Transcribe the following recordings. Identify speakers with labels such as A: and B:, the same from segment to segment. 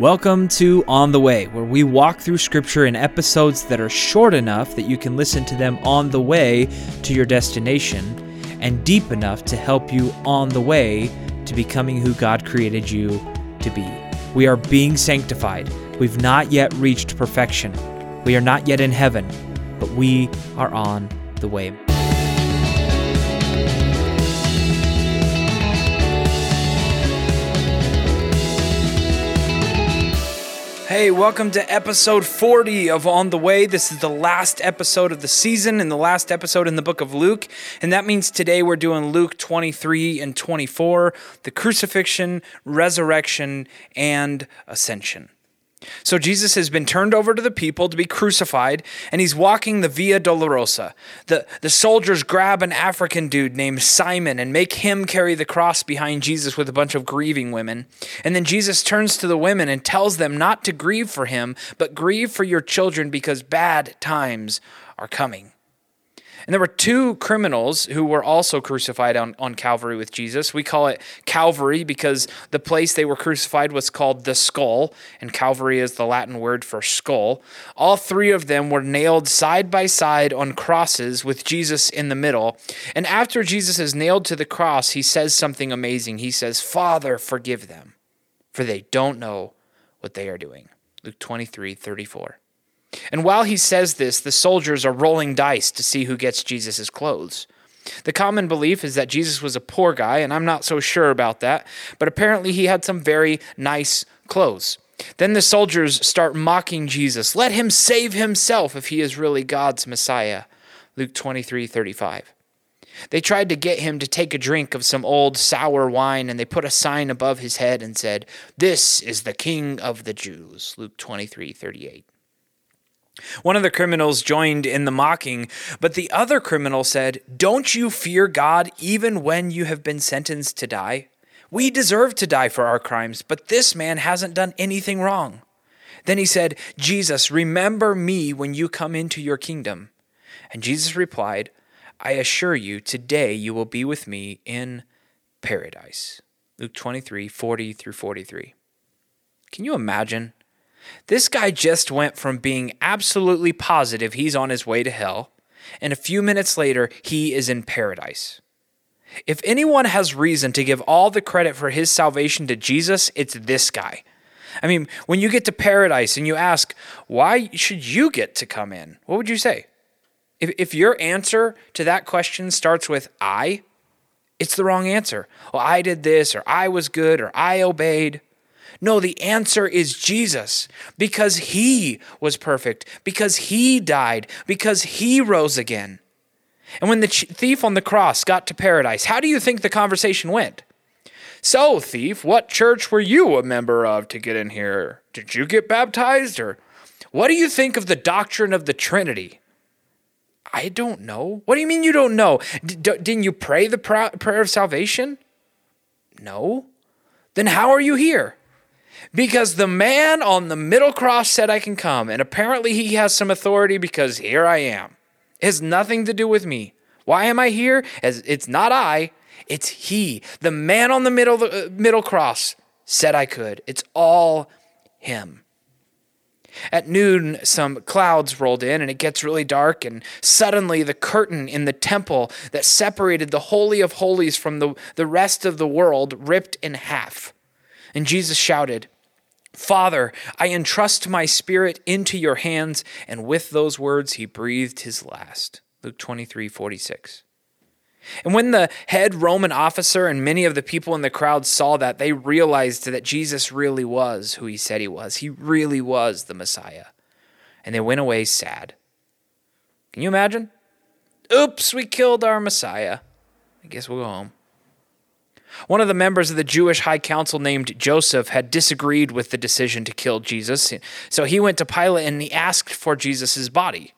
A: Welcome to On the Way, where we walk through scripture in episodes that are short enough that you can listen to them on the way to your destination, and deep enough to help you on the way to becoming who God created you to be. We are being sanctified. We've not yet reached perfection. We are not yet in heaven, but we are on the way. Hey, welcome to episode 40 of On the Way. This is the last episode of the season and the last episode in the book of Luke. And that means today we're doing Luke 23 and 24 the crucifixion, resurrection, and ascension. So Jesus has been turned over to the people to be crucified, and he's walking the Via Dolorosa. The, the soldiers grab an African dude named Simon and make him carry the cross behind Jesus with a bunch of grieving women. And then Jesus turns to the women and tells them not to grieve for him, but grieve for your children because bad times are coming. And there were two criminals who were also crucified on, on Calvary with Jesus. We call it Calvary because the place they were crucified was called the skull, and Calvary is the Latin word for skull. All three of them were nailed side by side on crosses with Jesus in the middle. And after Jesus is nailed to the cross, he says something amazing. He says, Father, forgive them, for they don't know what they are doing. Luke 23 34. And while he says this, the soldiers are rolling dice to see who gets Jesus' clothes. The common belief is that Jesus was a poor guy, and I'm not so sure about that, but apparently he had some very nice clothes. Then the soldiers start mocking Jesus. Let him save himself if he is really God's Messiah. Luke 23 35. They tried to get him to take a drink of some old sour wine, and they put a sign above his head and said, This is the King of the Jews. Luke 23 38. One of the criminals joined in the mocking, but the other criminal said, Don't you fear God even when you have been sentenced to die? We deserve to die for our crimes, but this man hasn't done anything wrong. Then he said, Jesus, remember me when you come into your kingdom. And Jesus replied, I assure you, today you will be with me in paradise. Luke 23 40 through 43. Can you imagine? This guy just went from being absolutely positive he's on his way to hell, and a few minutes later, he is in paradise. If anyone has reason to give all the credit for his salvation to Jesus, it's this guy. I mean, when you get to paradise and you ask, why should you get to come in? What would you say? If, if your answer to that question starts with I, it's the wrong answer. Well, I did this, or I was good, or I obeyed. No, the answer is Jesus because he was perfect, because he died, because he rose again. And when the thief on the cross got to paradise, how do you think the conversation went? So, thief, what church were you a member of to get in here? Did you get baptized? Or what do you think of the doctrine of the Trinity? I don't know. What do you mean you don't know? D- didn't you pray the prayer of salvation? No. Then how are you here? Because the man on the middle cross said I can come, and apparently he has some authority because here I am. It has nothing to do with me. Why am I here? As it's not I, it's he. The man on the middle uh, middle cross said I could. It's all him. At noon, some clouds rolled in and it gets really dark, and suddenly the curtain in the temple that separated the Holy of Holies from the, the rest of the world ripped in half. And Jesus shouted, Father, I entrust my spirit into your hands. And with those words, he breathed his last. Luke 23 46. And when the head Roman officer and many of the people in the crowd saw that, they realized that Jesus really was who he said he was. He really was the Messiah. And they went away sad. Can you imagine? Oops, we killed our Messiah. I guess we'll go home. One of the members of the Jewish High Council named Joseph had disagreed with the decision to kill Jesus. So he went to Pilate and he asked for Jesus' body.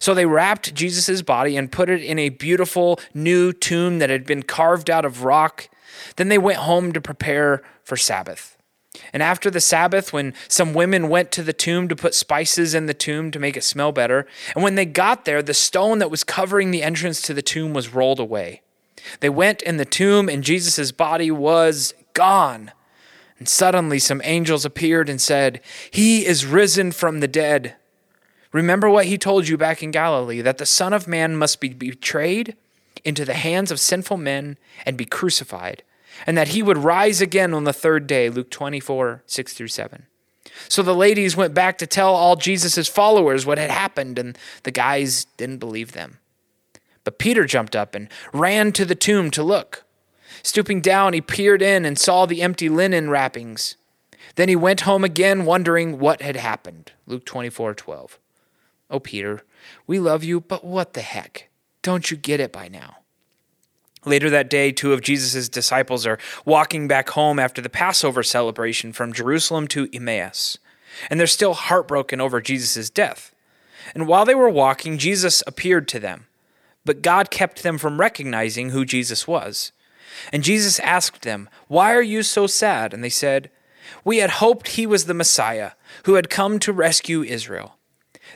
A: So they wrapped Jesus' body and put it in a beautiful new tomb that had been carved out of rock. Then they went home to prepare for Sabbath. And after the Sabbath, when some women went to the tomb to put spices in the tomb to make it smell better, and when they got there, the stone that was covering the entrance to the tomb was rolled away. They went in the tomb, and Jesus' body was gone. And suddenly some angels appeared and said, He is risen from the dead. Remember what he told you back in Galilee that the Son of Man must be betrayed into the hands of sinful men and be crucified, and that he would rise again on the third day. Luke 24, 6 through 7. So the ladies went back to tell all Jesus' followers what had happened, and the guys didn't believe them. But Peter jumped up and ran to the tomb to look. Stooping down, he peered in and saw the empty linen wrappings. Then he went home again, wondering what had happened. Luke 24 12. Oh, Peter, we love you, but what the heck? Don't you get it by now? Later that day, two of Jesus' disciples are walking back home after the Passover celebration from Jerusalem to Emmaus, and they're still heartbroken over Jesus' death. And while they were walking, Jesus appeared to them, but God kept them from recognizing who Jesus was. And Jesus asked them, Why are you so sad? And they said, We had hoped he was the Messiah who had come to rescue Israel.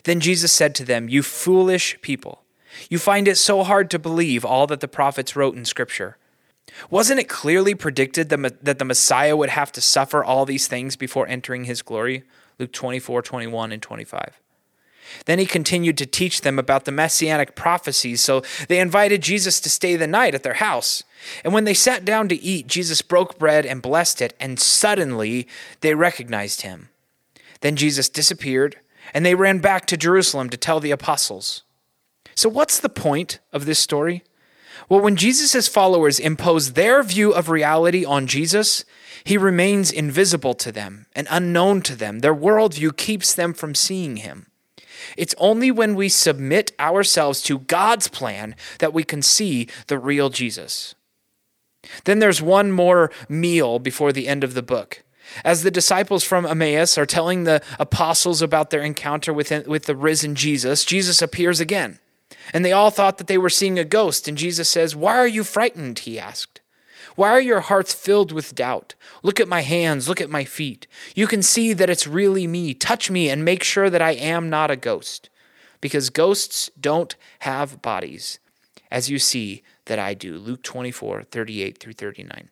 A: Then Jesus said to them, You foolish people, you find it so hard to believe all that the prophets wrote in Scripture. Wasn't it clearly predicted that the Messiah would have to suffer all these things before entering his glory? Luke 24, 21, and 25. Then he continued to teach them about the messianic prophecies, so they invited Jesus to stay the night at their house. And when they sat down to eat, Jesus broke bread and blessed it, and suddenly they recognized him. Then Jesus disappeared and they ran back to Jerusalem to tell the apostles. So, what's the point of this story? Well, when Jesus' followers impose their view of reality on Jesus, he remains invisible to them and unknown to them. Their worldview keeps them from seeing him. It's only when we submit ourselves to God's plan that we can see the real Jesus. Then there's one more meal before the end of the book. As the disciples from Emmaus are telling the apostles about their encounter with, with the risen Jesus, Jesus appears again. And they all thought that they were seeing a ghost. And Jesus says, Why are you frightened? He asked. Why are your hearts filled with doubt? Look at my hands, look at my feet. You can see that it's really me. Touch me and make sure that I am not a ghost. Because ghosts don't have bodies, as you see that I do. Luke 24, 38 through 39.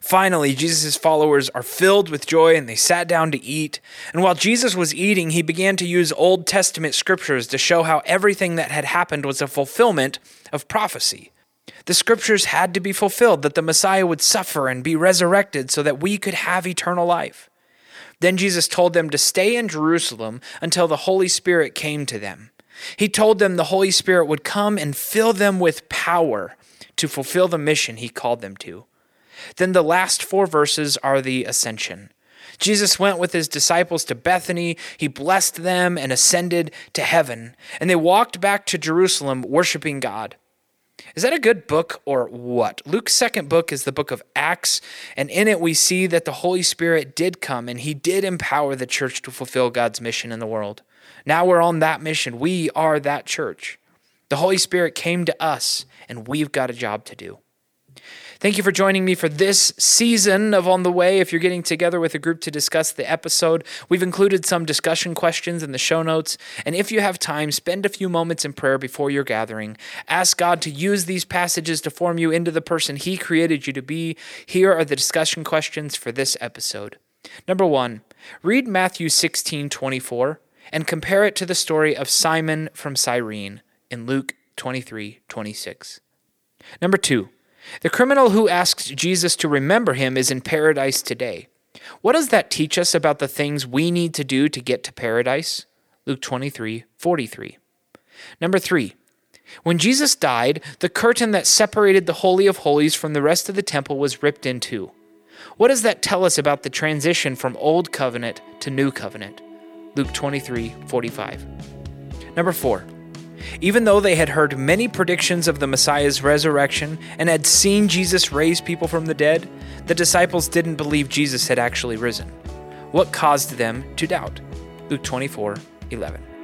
A: Finally, Jesus' followers are filled with joy and they sat down to eat. And while Jesus was eating, he began to use Old Testament scriptures to show how everything that had happened was a fulfillment of prophecy. The scriptures had to be fulfilled that the Messiah would suffer and be resurrected so that we could have eternal life. Then Jesus told them to stay in Jerusalem until the Holy Spirit came to them. He told them the Holy Spirit would come and fill them with power to fulfill the mission he called them to. Then the last four verses are the ascension. Jesus went with his disciples to Bethany. He blessed them and ascended to heaven. And they walked back to Jerusalem worshiping God. Is that a good book or what? Luke's second book is the book of Acts, and in it we see that the Holy Spirit did come and he did empower the church to fulfill God's mission in the world. Now we're on that mission. We are that church. The Holy Spirit came to us, and we've got a job to do. Thank you for joining me for this season of On the Way. If you're getting together with a group to discuss the episode, we've included some discussion questions in the show notes. And if you have time, spend a few moments in prayer before your gathering. Ask God to use these passages to form you into the person He created you to be. Here are the discussion questions for this episode. Number one, read Matthew 16 24 and compare it to the story of Simon from Cyrene in Luke 23 26. Number two, the criminal who asks Jesus to remember him is in paradise today. What does that teach us about the things we need to do to get to paradise? Luke 23 43. Number three, when Jesus died, the curtain that separated the Holy of Holies from the rest of the temple was ripped in two. What does that tell us about the transition from Old Covenant to New Covenant? Luke 23 45. Number four, even though they had heard many predictions of the Messiah's resurrection and had seen Jesus raise people from the dead, the disciples didn't believe Jesus had actually risen. What caused them to doubt? Luke 24 11.